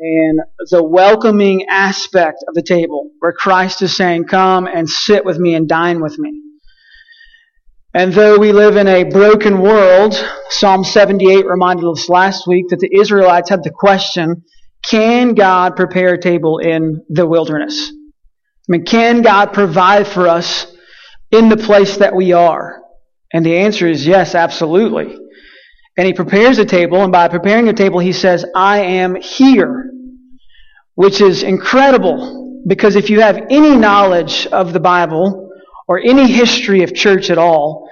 and the welcoming aspect of the table, where Christ is saying, Come and sit with me and dine with me. And though we live in a broken world, Psalm 78 reminded us last week that the Israelites had the question, can God prepare a table in the wilderness? I mean, can God provide for us in the place that we are? And the answer is yes, absolutely. And he prepares a table, and by preparing a table, he says, I am here, which is incredible because if you have any knowledge of the Bible or any history of church at all,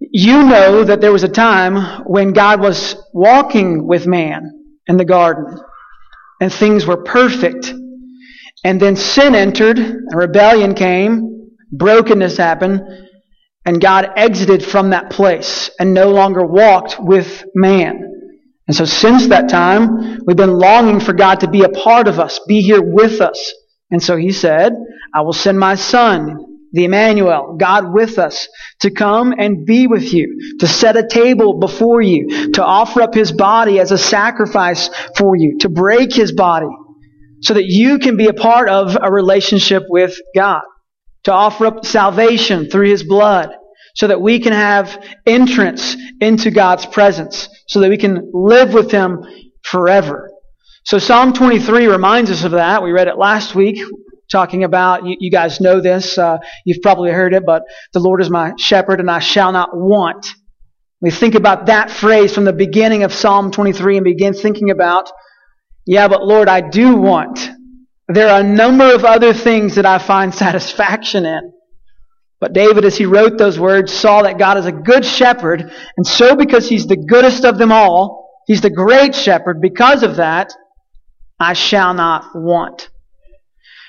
you know that there was a time when God was walking with man in the garden and things were perfect. And then sin entered, and rebellion came, brokenness happened, and God exited from that place and no longer walked with man. And so since that time, we've been longing for God to be a part of us, be here with us. And so he said, I will send my son, the Emmanuel, God with us, to come and be with you, to set a table before you, to offer up his body as a sacrifice for you, to break his body, so that you can be a part of a relationship with God to offer up salvation through his blood so that we can have entrance into God's presence, so that we can live with him forever. So Psalm 23 reminds us of that. We read it last week, talking about, you, you guys know this, uh, you've probably heard it, but the Lord is my shepherd and I shall not want. We think about that phrase from the beginning of Psalm 23 and begin thinking about, yeah, but Lord, I do want. There are a number of other things that I find satisfaction in. But David, as he wrote those words, saw that God is a good shepherd, and so because he's the goodest of them all, he's the great shepherd, because of that, I shall not want.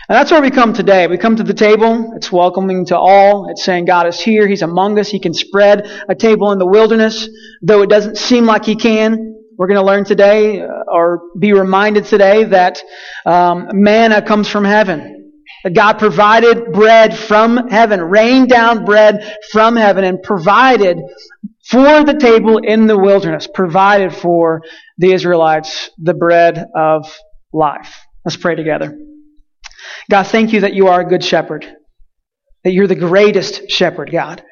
And that's where we come today. We come to the table. It's welcoming to all. It's saying God is here. He's among us. He can spread a table in the wilderness, though it doesn't seem like He can. We're going to learn today, uh, or be reminded today, that um, manna comes from heaven. That God provided bread from heaven, rained down bread from heaven, and provided for the table in the wilderness, provided for the Israelites the bread of life. Let's pray together. God, thank you that you are a good shepherd, that you're the greatest shepherd, God.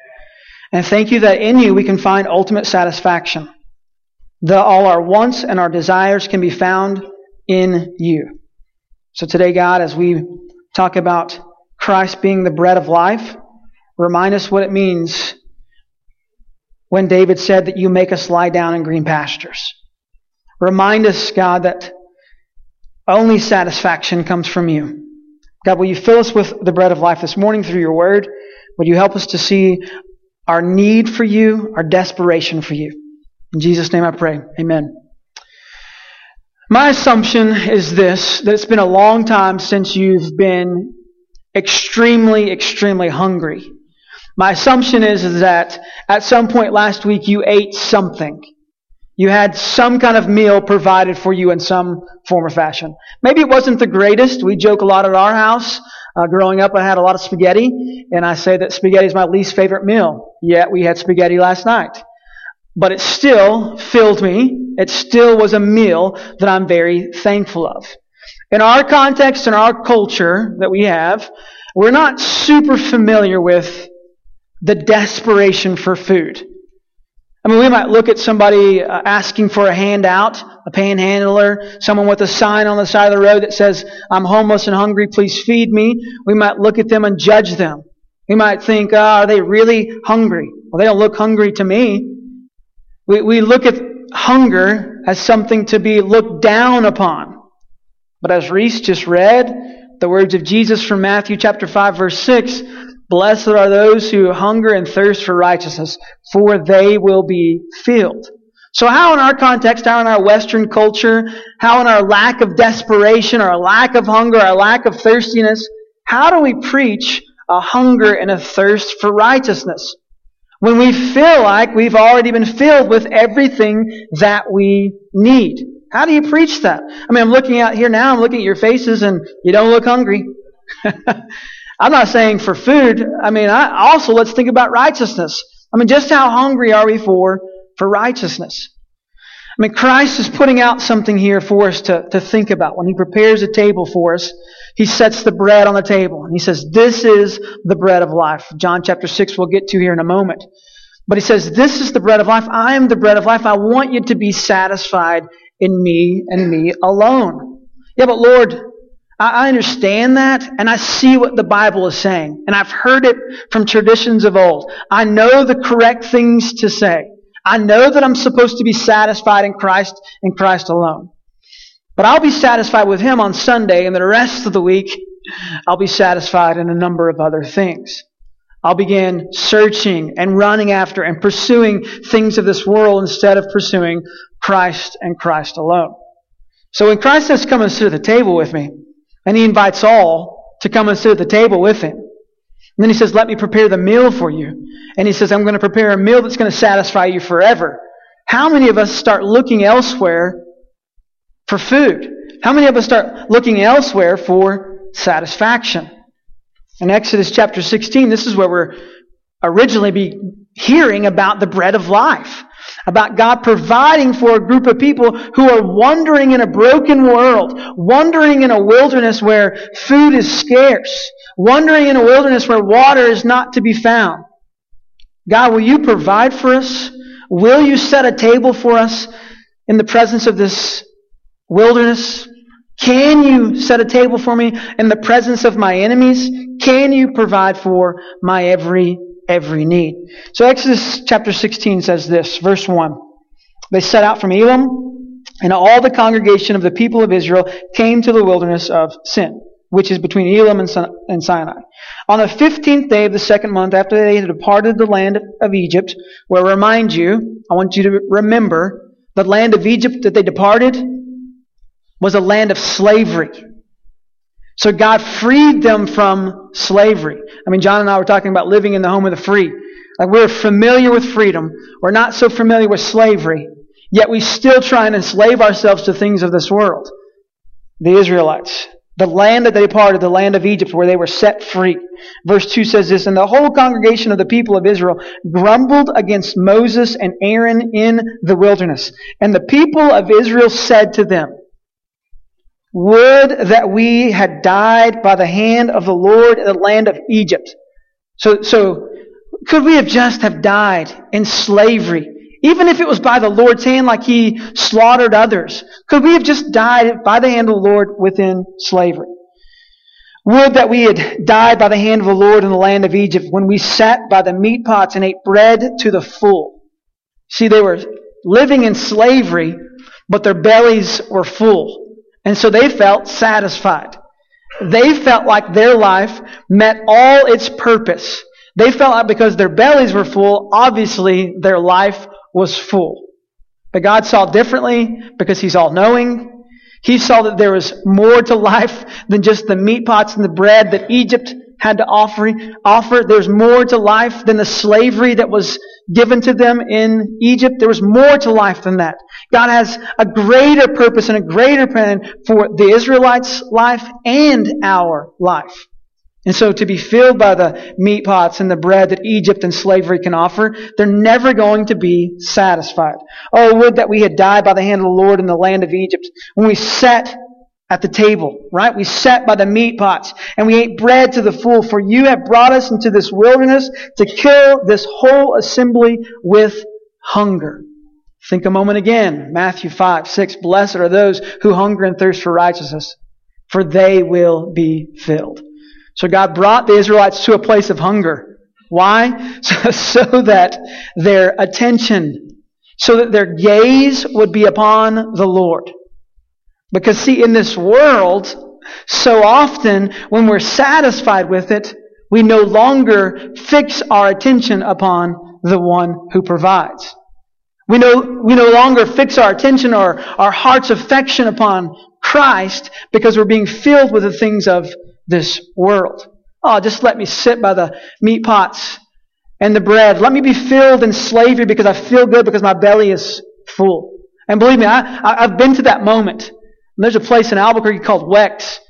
And thank you that in you we can find ultimate satisfaction that all our wants and our desires can be found in you. So today, God, as we talk about Christ being the bread of life, remind us what it means when David said that you make us lie down in green pastures. Remind us, God, that only satisfaction comes from you. God, will you fill us with the bread of life this morning through your word? Would you help us to see our need for you, our desperation for you? In Jesus' name I pray. Amen. My assumption is this that it's been a long time since you've been extremely, extremely hungry. My assumption is, that at some point last week you ate something. You had some kind of meal provided for you in some form or fashion. Maybe it wasn't the greatest. We joke a lot at our house. Uh, growing up, I had a lot of spaghetti, and I say that spaghetti is my least favorite meal. Yet we had spaghetti last night but it still filled me. It still was a meal that I'm very thankful of. In our context, in our culture that we have, we're not super familiar with the desperation for food. I mean, we might look at somebody uh, asking for a handout, a panhandler, someone with a sign on the side of the road that says, I'm homeless and hungry, please feed me. We might look at them and judge them. We might think, oh, are they really hungry? Well, they don't look hungry to me. We, we look at hunger as something to be looked down upon. But as Reese just read, the words of Jesus from Matthew chapter 5 verse 6, Blessed are those who hunger and thirst for righteousness, for they will be filled. So how in our context, how in our Western culture, how in our lack of desperation, our lack of hunger, our lack of thirstiness, how do we preach a hunger and a thirst for righteousness? When we feel like we've already been filled with everything that we need. How do you preach that? I mean, I'm looking out here now, I'm looking at your faces, and you don't look hungry. I'm not saying for food. I mean, I, also let's think about righteousness. I mean, just how hungry are we for, for righteousness? I mean, Christ is putting out something here for us to, to think about. When He prepares a table for us, He sets the bread on the table. And He says, This is the bread of life. John chapter 6 we'll get to here in a moment. But He says, This is the bread of life. I am the bread of life. I want you to be satisfied in me and me alone. Yeah, but Lord, I understand that and I see what the Bible is saying. And I've heard it from traditions of old. I know the correct things to say. I know that I'm supposed to be satisfied in Christ and Christ alone. But I'll be satisfied with Him on Sunday, and the rest of the week, I'll be satisfied in a number of other things. I'll begin searching and running after and pursuing things of this world instead of pursuing Christ and Christ alone. So when Christ says, Come and sit at the table with me, and He invites all to come and sit at the table with Him, and then he says, Let me prepare the meal for you. And he says, I'm going to prepare a meal that's going to satisfy you forever. How many of us start looking elsewhere for food? How many of us start looking elsewhere for satisfaction? In Exodus chapter 16, this is where we're originally be hearing about the bread of life. About God providing for a group of people who are wandering in a broken world, wandering in a wilderness where food is scarce, wandering in a wilderness where water is not to be found. God, will you provide for us? Will you set a table for us in the presence of this wilderness? Can you set a table for me in the presence of my enemies? Can you provide for my every, every need? So Exodus chapter 16 says this, verse 1. They set out from Elim, and all the congregation of the people of Israel came to the wilderness of Sin which is between Elim and Sinai. On the fifteenth day of the second month, after they had departed the land of Egypt, where remind you, I want you to remember, the land of Egypt that they departed was a land of slavery. So God freed them from slavery. I mean, John and I were talking about living in the home of the free. Like we're familiar with freedom. We're not so familiar with slavery. Yet we still try and enslave ourselves to things of this world. The Israelites. The land that they departed, the land of Egypt, where they were set free. Verse 2 says this, And the whole congregation of the people of Israel grumbled against Moses and Aaron in the wilderness. And the people of Israel said to them, Would that we had died by the hand of the Lord in the land of Egypt. So, so could we have just have died in slavery even if it was by the Lord's hand, like he slaughtered others, could we have just died by the hand of the Lord within slavery? Would that we had died by the hand of the Lord in the land of Egypt when we sat by the meat pots and ate bread to the full. See, they were living in slavery, but their bellies were full. And so they felt satisfied. They felt like their life met all its purpose. They felt like because their bellies were full, obviously their life was full. But God saw differently because He's all knowing. He saw that there was more to life than just the meat pots and the bread that Egypt had to offer. offer. There's more to life than the slavery that was given to them in Egypt. There was more to life than that. God has a greater purpose and a greater plan for the Israelites' life and our life. And so to be filled by the meat pots and the bread that Egypt and slavery can offer, they're never going to be satisfied. Oh, would that we had died by the hand of the Lord in the land of Egypt when we sat at the table, right? We sat by the meat pots and we ate bread to the full, for you have brought us into this wilderness to kill this whole assembly with hunger. Think a moment again. Matthew 5, 6. Blessed are those who hunger and thirst for righteousness, for they will be filled. So God brought the Israelites to a place of hunger. Why? So, so, that their attention, so that their gaze would be upon the Lord. Because see, in this world, so often when we're satisfied with it, we no longer fix our attention upon the one who provides. We no, we no longer fix our attention or our heart's affection upon Christ because we're being filled with the things of this world. Oh, just let me sit by the meat pots and the bread. Let me be filled in slavery because I feel good because my belly is full. And believe me, I, I've been to that moment. And there's a place in Albuquerque called Weck's,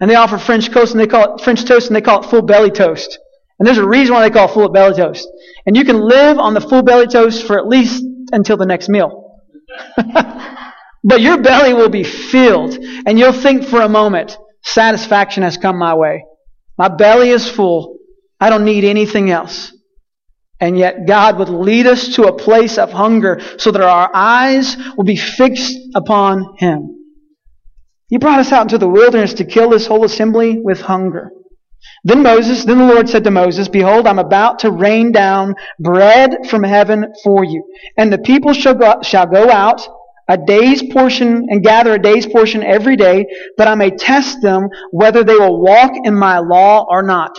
and they offer French toast and they call it French toast and they call it full belly toast. And there's a reason why they call it full belly toast. And you can live on the full belly toast for at least until the next meal. but your belly will be filled, and you'll think for a moment, satisfaction has come my way. My belly is full. I don't need anything else. And yet God would lead us to a place of hunger so that our eyes will be fixed upon Him. He brought us out into the wilderness to kill this whole assembly with hunger. Then Moses, then the Lord said to Moses, Behold, I'm about to rain down bread from heaven for you. And the people shall go, shall go out a day's portion and gather a day's portion every day, that I may test them whether they will walk in my law or not.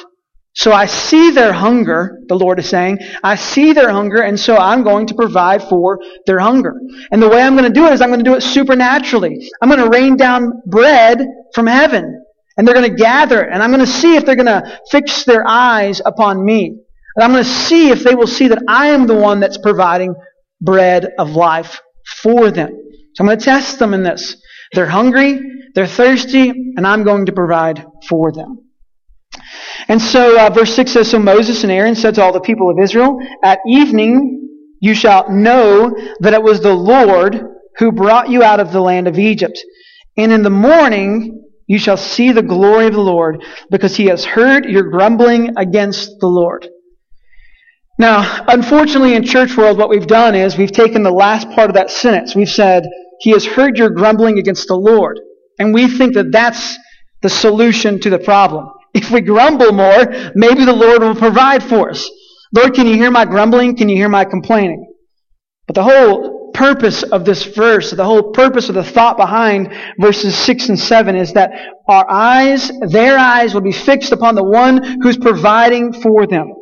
So I see their hunger, the Lord is saying. I see their hunger, and so I'm going to provide for their hunger. And the way I'm going to do it is I'm going to do it supernaturally. I'm going to rain down bread from heaven. And they're going to gather, it, and I'm going to see if they're going to fix their eyes upon me. And I'm going to see if they will see that I am the one that's providing bread of life for them. So I'm going to test them in this. They're hungry, they're thirsty, and I'm going to provide for them. And so, uh, verse 6 says So Moses and Aaron said to all the people of Israel, At evening you shall know that it was the Lord who brought you out of the land of Egypt. And in the morning you shall see the glory of the Lord, because he has heard your grumbling against the Lord. Now, unfortunately, in church world, what we've done is we've taken the last part of that sentence. We've said, He has heard your grumbling against the Lord. And we think that that's the solution to the problem. If we grumble more, maybe the Lord will provide for us. Lord, can you hear my grumbling? Can you hear my complaining? But the whole purpose of this verse, the whole purpose of the thought behind verses 6 and 7 is that our eyes, their eyes will be fixed upon the one who's providing for them.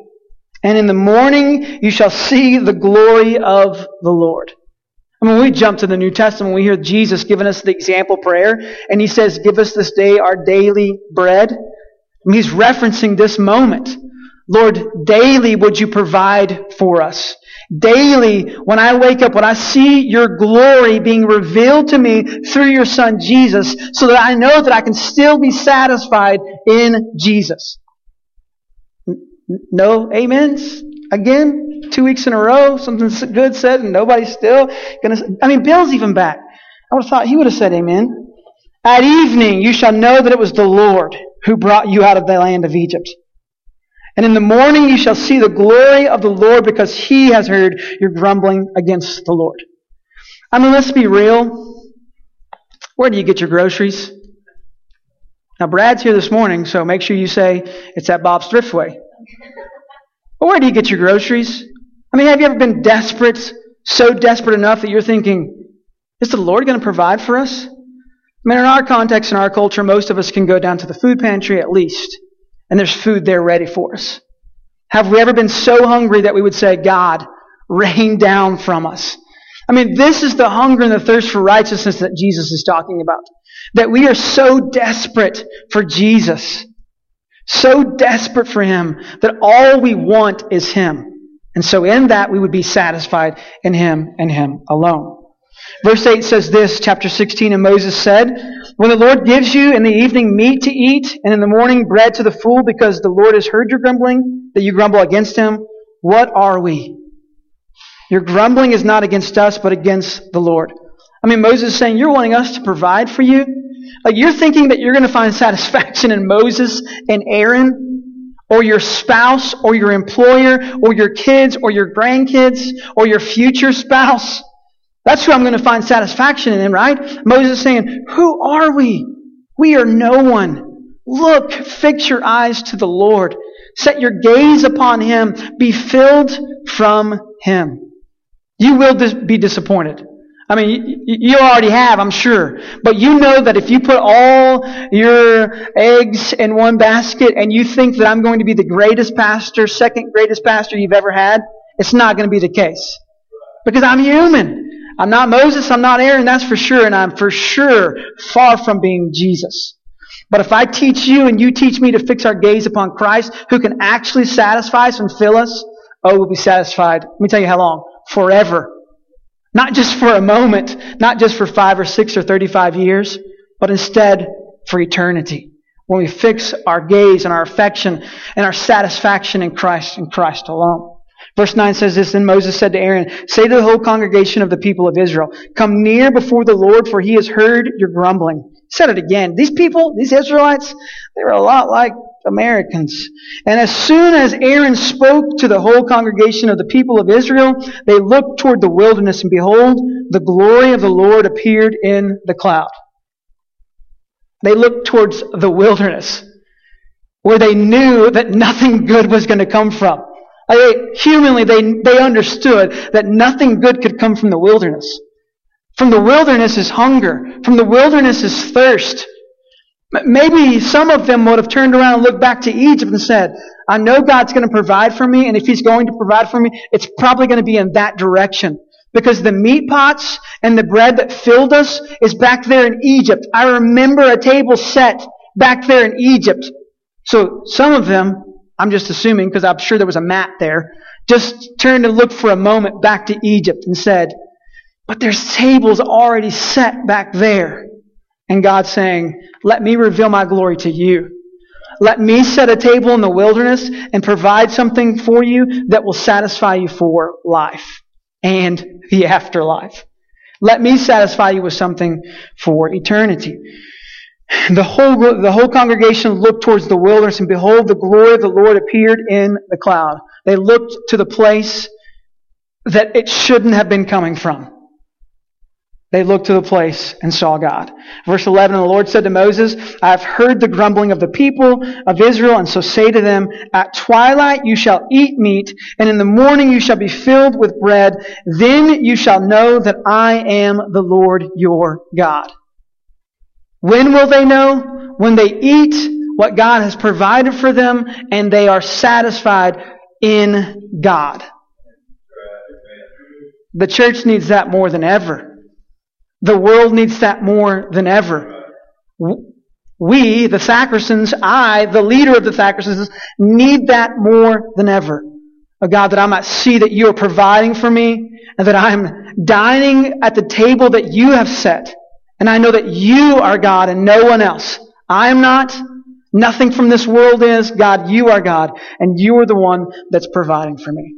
And in the morning you shall see the glory of the Lord. I mean, when we jump to the New Testament, we hear Jesus giving us the example prayer, and he says, Give us this day our daily bread he's referencing this moment. Lord, daily would you provide for us? Daily, when I wake up, when I see your glory being revealed to me through your son Jesus, so that I know that I can still be satisfied in Jesus. No amens? Again? Two weeks in a row, something good said, and nobody's still gonna, I mean, Bill's even back. I would have thought he would have said amen. At evening, you shall know that it was the Lord who brought you out of the land of Egypt. And in the morning you shall see the glory of the Lord because he has heard your grumbling against the Lord. I mean, let's be real. Where do you get your groceries? Now, Brad's here this morning, so make sure you say it's at Bob's Thriftway. But where do you get your groceries? I mean, have you ever been desperate, so desperate enough that you're thinking, is the Lord going to provide for us? I mean, in our context, in our culture, most of us can go down to the food pantry at least, and there's food there ready for us. Have we ever been so hungry that we would say, God, rain down from us? I mean, this is the hunger and the thirst for righteousness that Jesus is talking about. That we are so desperate for Jesus, so desperate for Him, that all we want is Him. And so in that we would be satisfied in Him and Him alone. Verse 8 says this, chapter 16, and Moses said, When the Lord gives you in the evening meat to eat, and in the morning bread to the full, because the Lord has heard your grumbling, that you grumble against him, what are we? Your grumbling is not against us, but against the Lord. I mean, Moses is saying, You're wanting us to provide for you? Like, you're thinking that you're going to find satisfaction in Moses and Aaron, or your spouse, or your employer, or your kids, or your grandkids, or your future spouse. That's who I'm going to find satisfaction in, right? Moses saying, Who are we? We are no one. Look, fix your eyes to the Lord. Set your gaze upon Him. Be filled from Him. You will dis- be disappointed. I mean, you, you already have, I'm sure. But you know that if you put all your eggs in one basket and you think that I'm going to be the greatest pastor, second greatest pastor you've ever had, it's not going to be the case. Because I'm human. I'm not Moses, I'm not Aaron, that's for sure, and I'm for sure far from being Jesus. But if I teach you and you teach me to fix our gaze upon Christ, who can actually satisfy us and fill us, oh, we'll be satisfied. Let me tell you how long. Forever. Not just for a moment, not just for five or six or 35 years, but instead for eternity. When we fix our gaze and our affection and our satisfaction in Christ and Christ alone. Verse 9 says this, Then Moses said to Aaron, Say to the whole congregation of the people of Israel, Come near before the Lord, for he has heard your grumbling. Said it again. These people, these Israelites, they were a lot like Americans. And as soon as Aaron spoke to the whole congregation of the people of Israel, they looked toward the wilderness, and behold, the glory of the Lord appeared in the cloud. They looked towards the wilderness, where they knew that nothing good was going to come from. I, humanly, they, they understood that nothing good could come from the wilderness. From the wilderness is hunger. From the wilderness is thirst. Maybe some of them would have turned around and looked back to Egypt and said, I know God's going to provide for me, and if He's going to provide for me, it's probably going to be in that direction. Because the meat pots and the bread that filled us is back there in Egypt. I remember a table set back there in Egypt. So some of them I'm just assuming because I'm sure there was a mat there, just turned and looked for a moment back to Egypt and said, but there's tables already set back there. And God's saying, let me reveal my glory to you. Let me set a table in the wilderness and provide something for you that will satisfy you for life and the afterlife. Let me satisfy you with something for eternity. The whole, the whole congregation looked towards the wilderness, and behold, the glory of the Lord appeared in the cloud. They looked to the place that it shouldn't have been coming from. They looked to the place and saw God. Verse 11, the Lord said to Moses, I have heard the grumbling of the people of Israel, and so say to them, At twilight you shall eat meat, and in the morning you shall be filled with bread. Then you shall know that I am the Lord your God. When will they know? When they eat what God has provided for them and they are satisfied in God. The church needs that more than ever. The world needs that more than ever. We, the sacristans, I, the leader of the sacristans, need that more than ever. Oh God, that I might see that you are providing for me and that I am dining at the table that you have set and I know that you are God and no one else. I am not. Nothing from this world is. God, you are God. And you are the one that's providing for me.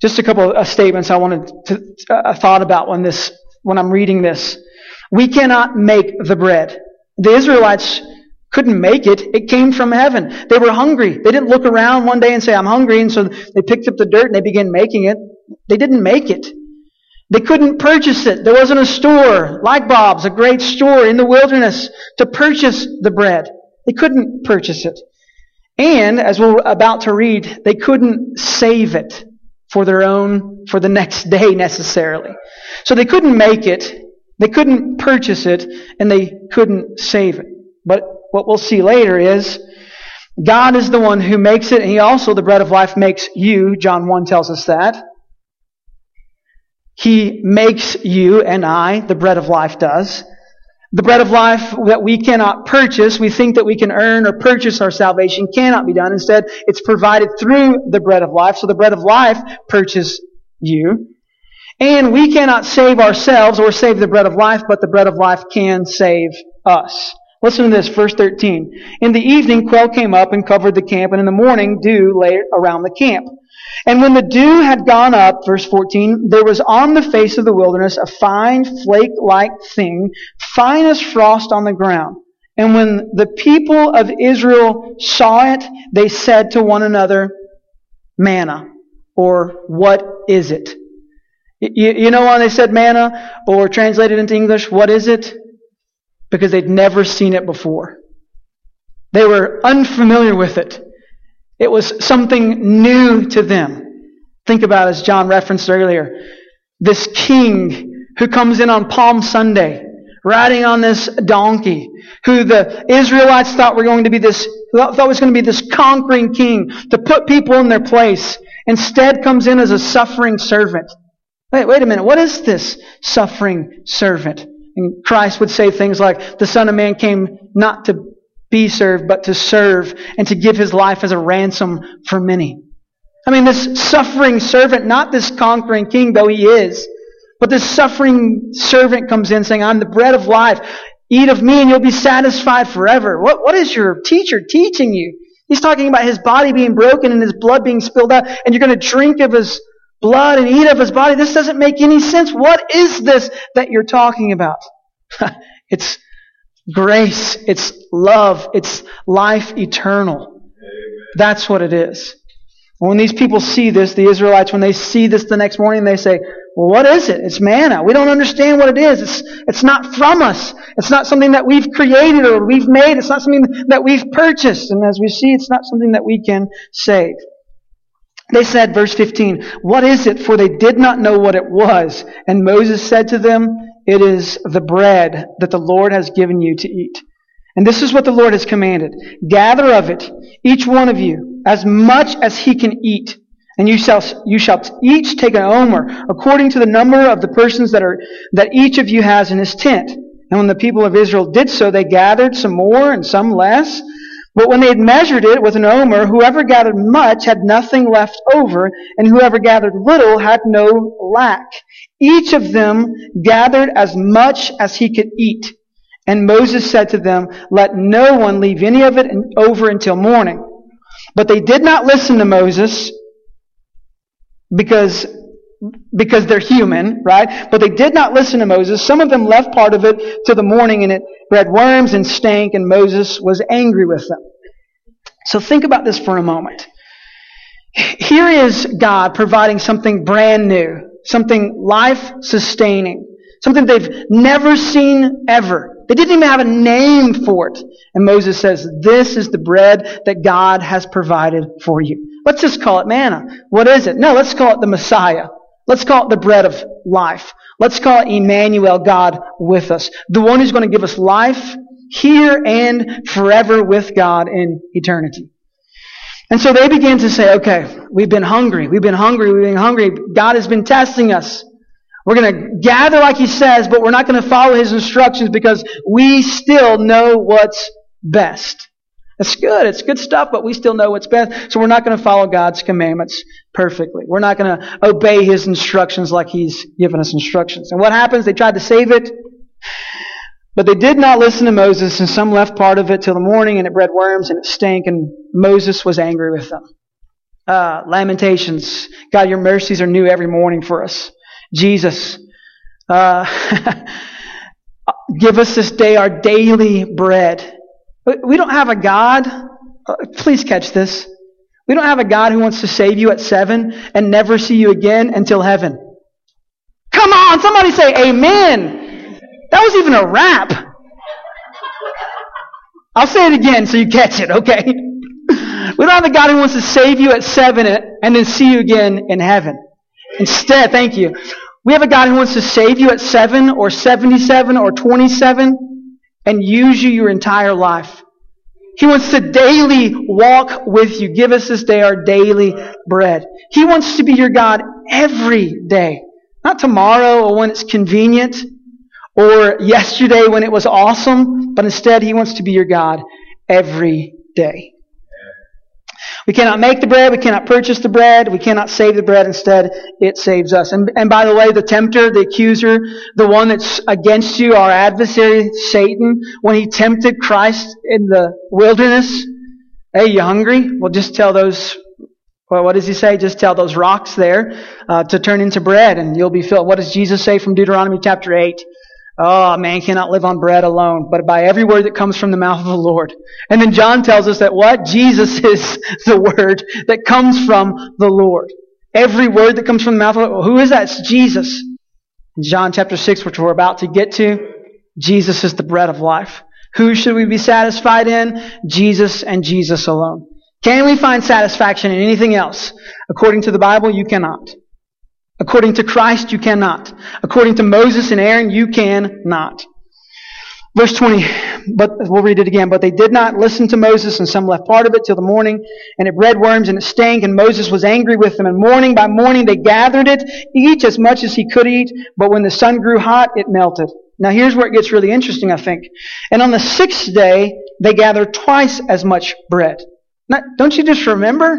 Just a couple of statements I wanted to, uh, thought about when this, when I'm reading this. We cannot make the bread. The Israelites couldn't make it. It came from heaven. They were hungry. They didn't look around one day and say, I'm hungry. And so they picked up the dirt and they began making it. They didn't make it. They couldn't purchase it. There wasn't a store like Bob's, a great store in the wilderness to purchase the bread. They couldn't purchase it. And, as we're about to read, they couldn't save it for their own, for the next day necessarily. So they couldn't make it, they couldn't purchase it, and they couldn't save it. But what we'll see later is, God is the one who makes it, and He also, the bread of life, makes you. John 1 tells us that. He makes you and I, the bread of life does. The bread of life that we cannot purchase, we think that we can earn or purchase our salvation cannot be done. Instead, it's provided through the bread of life. So the bread of life purchases you. And we cannot save ourselves or save the bread of life, but the bread of life can save us. Listen to this, verse 13. In the evening, quail came up and covered the camp, and in the morning, dew lay around the camp. And when the dew had gone up, verse 14, there was on the face of the wilderness a fine flake-like thing, fine as frost on the ground. And when the people of Israel saw it, they said to one another, manna, or what is it? You, you know why they said manna, or translated into English, what is it? Because they'd never seen it before. They were unfamiliar with it. It was something new to them. Think about, as John referenced earlier, this king who comes in on Palm Sunday, riding on this donkey, who the Israelites thought were going to be this, thought was going to be this conquering king to put people in their place. Instead comes in as a suffering servant. Wait, wait a minute. What is this suffering servant? And Christ would say things like, the Son of Man came not to be served, but to serve and to give his life as a ransom for many. I mean, this suffering servant, not this conquering king, though he is, but this suffering servant comes in saying, I'm the bread of life. Eat of me and you'll be satisfied forever. What, what is your teacher teaching you? He's talking about his body being broken and his blood being spilled out, and you're going to drink of his blood and eat of his body. This doesn't make any sense. What is this that you're talking about? it's grace. It's love. It's life eternal. That's what it is. When these people see this, the Israelites, when they see this the next morning, they say, well, what is it? It's manna. We don't understand what it is. It's, it's not from us. It's not something that we've created or we've made. It's not something that we've purchased. And as we see, it's not something that we can save. They said, verse 15, what is it? For they did not know what it was. And Moses said to them, it is the bread that the Lord has given you to eat. And this is what the Lord has commanded. Gather of it, each one of you, as much as he can eat. And you shall, you shall each take an omer, according to the number of the persons that are, that each of you has in his tent. And when the people of Israel did so, they gathered some more and some less. But when they had measured it with an omer, whoever gathered much had nothing left over, and whoever gathered little had no lack. Each of them gathered as much as he could eat. And Moses said to them, Let no one leave any of it over until morning. But they did not listen to Moses because, because they're human, right? But they did not listen to Moses. Some of them left part of it till the morning and it bred worms and stank and Moses was angry with them. So think about this for a moment. Here is God providing something brand new, something life sustaining, something they've never seen ever. They didn't even have a name for it. And Moses says, this is the bread that God has provided for you. Let's just call it manna. What is it? No, let's call it the Messiah. Let's call it the bread of life. Let's call it Emmanuel, God with us. The one who's going to give us life here and forever with God in eternity. And so they began to say, okay, we've been hungry. We've been hungry. We've been hungry. God has been testing us. We're going to gather like he says, but we're not going to follow his instructions because we still know what's best. It's good. It's good stuff, but we still know what's best. So we're not going to follow God's commandments perfectly. We're not going to obey his instructions like he's given us instructions. And what happens? They tried to save it. But they did not listen to Moses, and some left part of it till the morning, and it bred worms, and it stank, and Moses was angry with them. Uh, Lamentations. God, your mercies are new every morning for us. Jesus, uh, give us this day our daily bread. We don't have a God, uh, please catch this. We don't have a God who wants to save you at seven and never see you again until heaven. Come on, somebody say amen. That was even a rap. I'll say it again so you catch it, okay? We don't have a God who wants to save you at seven and then see you again in heaven. Instead, thank you. We have a God who wants to save you at 7 or 77 or 27 and use you your entire life. He wants to daily walk with you. Give us this day our daily bread. He wants to be your God every day. Not tomorrow or when it's convenient or yesterday when it was awesome, but instead He wants to be your God every day. We cannot make the bread. We cannot purchase the bread. We cannot save the bread. Instead, it saves us. And, and by the way, the tempter, the accuser, the one that's against you, our adversary, Satan, when he tempted Christ in the wilderness, hey, you hungry? Well, just tell those well, what does he say? Just tell those rocks there uh, to turn into bread and you'll be filled. What does Jesus say from Deuteronomy chapter 8? Oh, man cannot live on bread alone, but by every word that comes from the mouth of the Lord. And then John tells us that what? Jesus is the word that comes from the Lord. Every word that comes from the mouth of the Lord. Who is that? It's Jesus. In John chapter 6, which we're about to get to, Jesus is the bread of life. Who should we be satisfied in? Jesus and Jesus alone. Can we find satisfaction in anything else? According to the Bible, you cannot. According to Christ, you cannot. According to Moses and Aaron, you cannot. Verse 20, but we'll read it again. But they did not listen to Moses, and some left part of it till the morning, and it bred worms, and it stank, and Moses was angry with them. And morning by morning they gathered it, each as much as he could eat, but when the sun grew hot, it melted. Now here's where it gets really interesting, I think. And on the sixth day, they gathered twice as much bread. Now, don't you just remember?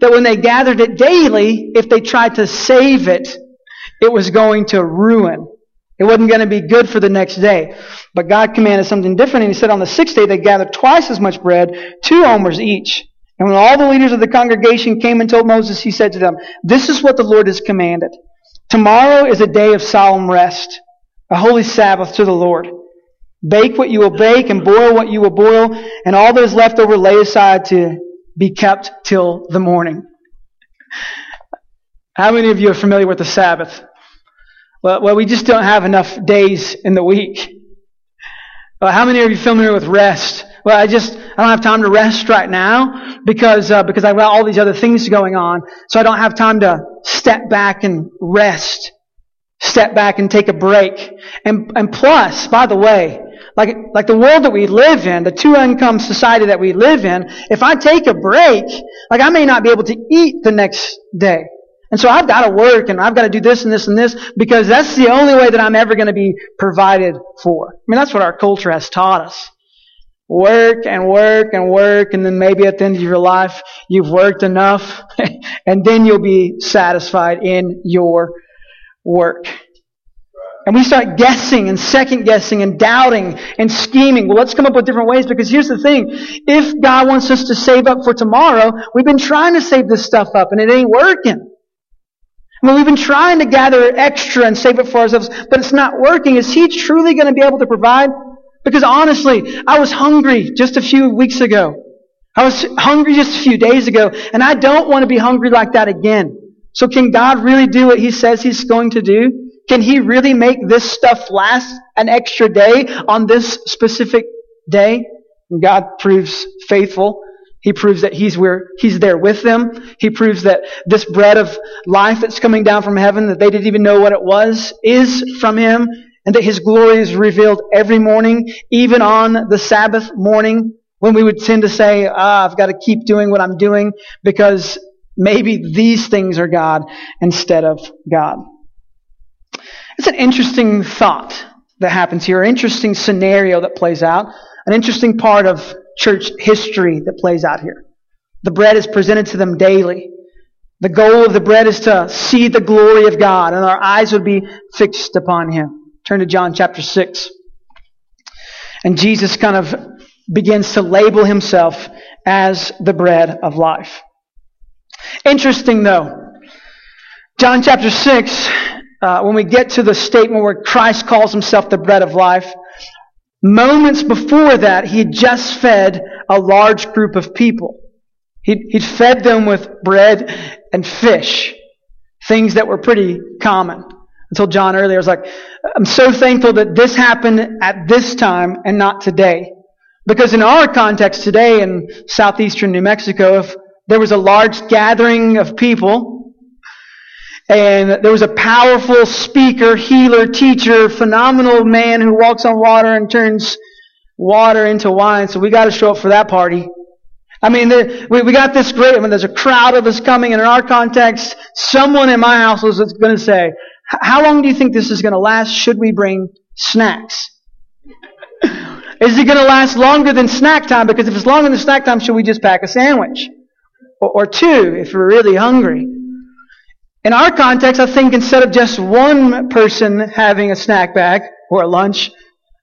That when they gathered it daily, if they tried to save it, it was going to ruin. It wasn't going to be good for the next day. But God commanded something different, and He said on the sixth day they gathered twice as much bread, two omers each. And when all the leaders of the congregation came and told Moses, he said to them, This is what the Lord has commanded. Tomorrow is a day of solemn rest, a holy Sabbath to the Lord. Bake what you will bake and boil what you will boil, and all that is left over lay aside to be kept till the morning. How many of you are familiar with the Sabbath? Well, well we just don't have enough days in the week. Well, how many of you are familiar with rest? Well, I just I don't have time to rest right now because uh, because I've got all these other things going on, so I don't have time to step back and rest, step back and take a break. And and plus, by the way, like like the world that we live in, the two income society that we live in, if I take a break, like I may not be able to eat the next day. And so I've got to work and I've got to do this and this and this because that's the only way that I'm ever going to be provided for. I mean, that's what our culture has taught us. Work and work and work and then maybe at the end of your life you've worked enough and then you'll be satisfied in your work. And we start guessing and second guessing and doubting and scheming. Well, let's come up with different ways because here's the thing. If God wants us to save up for tomorrow, we've been trying to save this stuff up and it ain't working. I mean, we've been trying to gather extra and save it for ourselves, but it's not working. Is He truly going to be able to provide? Because honestly, I was hungry just a few weeks ago. I was hungry just a few days ago, and I don't want to be hungry like that again. So can God really do what He says He's going to do? Can He really make this stuff last an extra day on this specific day? And God proves faithful. He proves that he's where he's there with them. He proves that this bread of life that's coming down from heaven that they didn't even know what it was is from him and that his glory is revealed every morning, even on the Sabbath morning when we would tend to say, ah, I've got to keep doing what I'm doing because maybe these things are God instead of God. It's an interesting thought that happens here, an interesting scenario that plays out, an interesting part of church history that plays out here. The bread is presented to them daily. The goal of the bread is to see the glory of God, and our eyes would be fixed upon Him. Turn to John chapter 6. And Jesus kind of begins to label Himself as the bread of life. Interesting though, John chapter 6, uh, when we get to the statement where Christ calls Himself the bread of life, Moments before that, he had just fed a large group of people. He'd, he'd fed them with bread and fish, things that were pretty common. Until John earlier, was like, I'm so thankful that this happened at this time and not today. Because in our context today in southeastern New Mexico, if there was a large gathering of people, and there was a powerful speaker, healer, teacher, phenomenal man who walks on water and turns water into wine. So we got to show up for that party. I mean, we, we got this great, I mean, there's a crowd of us coming, and in our context, someone in my house was going to say, how long do you think this is going to last? Should we bring snacks? is it going to last longer than snack time? Because if it's longer than snack time, should we just pack a sandwich? Or, or two, if we're really hungry. In our context, I think instead of just one person having a snack bag or a lunch,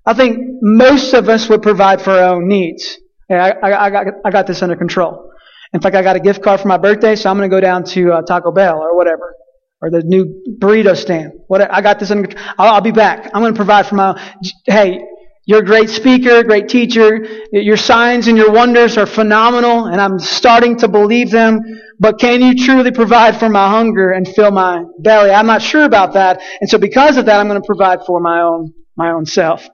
I think most of us would provide for our own needs. Yeah, I, I, I, got, I got this under control. In fact, I got a gift card for my birthday, so I'm going to go down to uh, Taco Bell or whatever, or the new burrito stand. What I got this under. I'll, I'll be back. I'm going to provide for my. Hey, you're a great speaker, great teacher. Your signs and your wonders are phenomenal, and I'm starting to believe them. But can you truly provide for my hunger and fill my belly? I'm not sure about that. And so because of that, I'm going to provide for my own, my own self.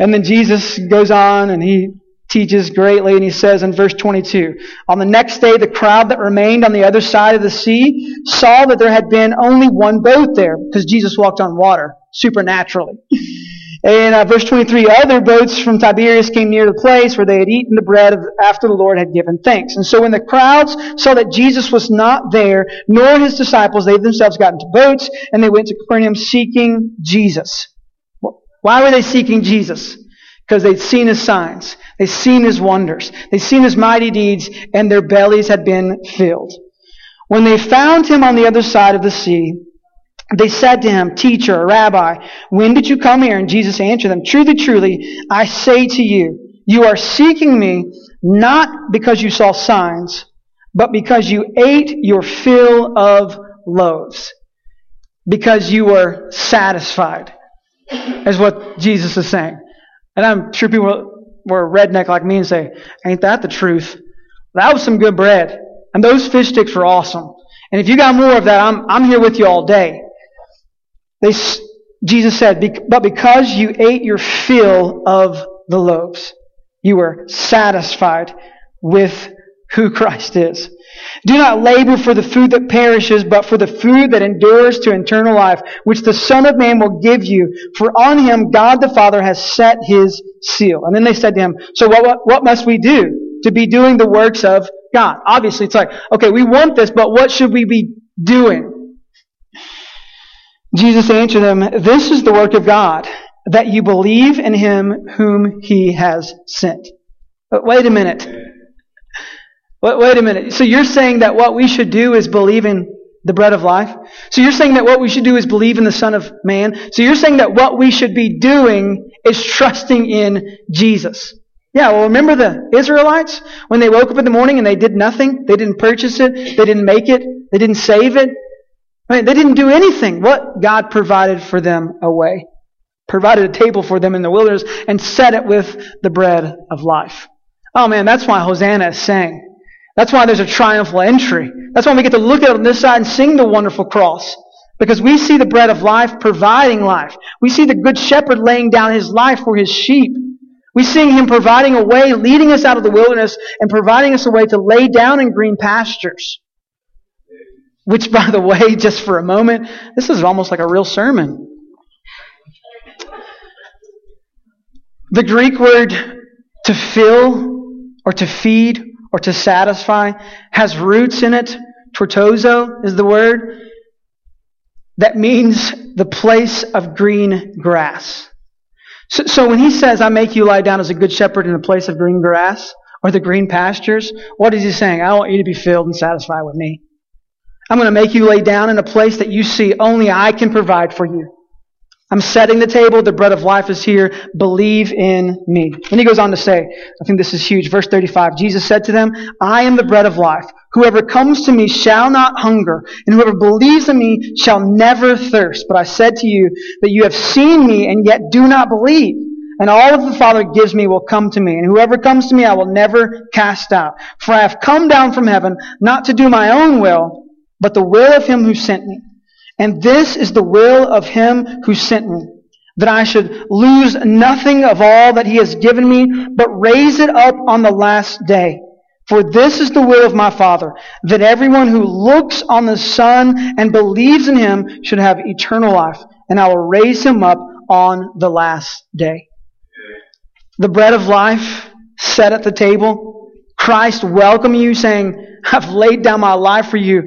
And then Jesus goes on and he teaches greatly and he says in verse 22, on the next day, the crowd that remained on the other side of the sea saw that there had been only one boat there because Jesus walked on water supernaturally. In uh, verse 23, other boats from Tiberias came near the place where they had eaten the bread of, after the Lord had given thanks. And so when the crowds saw that Jesus was not there, nor his disciples, they themselves got into boats and they went to Capernaum seeking Jesus. Why were they seeking Jesus? Because they'd seen his signs. They'd seen his wonders. They'd seen his mighty deeds and their bellies had been filled. When they found him on the other side of the sea, they said to him, Teacher, Rabbi, when did you come here? And Jesus answered them, Truly, truly, I say to you, You are seeking me not because you saw signs, but because you ate your fill of loaves. Because you were satisfied, is what Jesus is saying. And I'm sure people were redneck like me and say, Ain't that the truth? That was some good bread. And those fish sticks were awesome. And if you got more of that, I'm, I'm here with you all day. They, Jesus said, But because you ate your fill of the loaves, you were satisfied with who Christ is. Do not labor for the food that perishes, but for the food that endures to eternal life, which the Son of Man will give you. For on him God the Father has set his seal. And then they said to him, So what, what, what must we do to be doing the works of God? Obviously, it's like, okay, we want this, but what should we be doing? Jesus answered them, This is the work of God, that you believe in him whom he has sent. But wait a minute. Wait, wait a minute. So you're saying that what we should do is believe in the bread of life? So you're saying that what we should do is believe in the Son of Man? So you're saying that what we should be doing is trusting in Jesus? Yeah, well, remember the Israelites when they woke up in the morning and they did nothing? They didn't purchase it. They didn't make it. They didn't save it. They didn't do anything. What God provided for them a way, provided a table for them in the wilderness, and set it with the bread of life. Oh man, that's why Hosanna is sang. That's why there's a triumphal entry. That's why we get to look at it on this side and sing the wonderful cross. Because we see the bread of life providing life. We see the good shepherd laying down his life for his sheep. We see him providing a way, leading us out of the wilderness and providing us a way to lay down in green pastures. Which, by the way, just for a moment, this is almost like a real sermon. The Greek word to fill or to feed or to satisfy has roots in it. chortazo is the word. That means the place of green grass. So, so, when he says, I make you lie down as a good shepherd in a place of green grass or the green pastures, what is he saying? I want you to be filled and satisfied with me. I'm going to make you lay down in a place that you see only I can provide for you. I'm setting the table. The bread of life is here. Believe in me. And he goes on to say, I think this is huge. Verse 35. Jesus said to them, I am the bread of life. Whoever comes to me shall not hunger, and whoever believes in me shall never thirst. But I said to you that you have seen me and yet do not believe. And all of the Father gives me will come to me, and whoever comes to me I will never cast out. For I have come down from heaven not to do my own will, but the will of him who sent me. And this is the will of him who sent me, that I should lose nothing of all that he has given me, but raise it up on the last day. For this is the will of my Father, that everyone who looks on the Son and believes in him should have eternal life, and I will raise him up on the last day. The bread of life set at the table, Christ welcome you saying, I've laid down my life for you.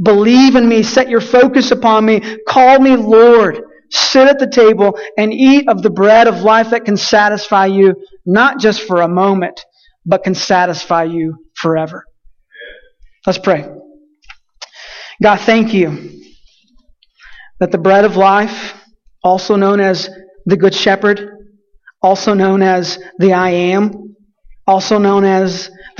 Believe in me. Set your focus upon me. Call me Lord. Sit at the table and eat of the bread of life that can satisfy you, not just for a moment, but can satisfy you forever. Let's pray. God, thank you that the bread of life, also known as the Good Shepherd, also known as the I Am, also known as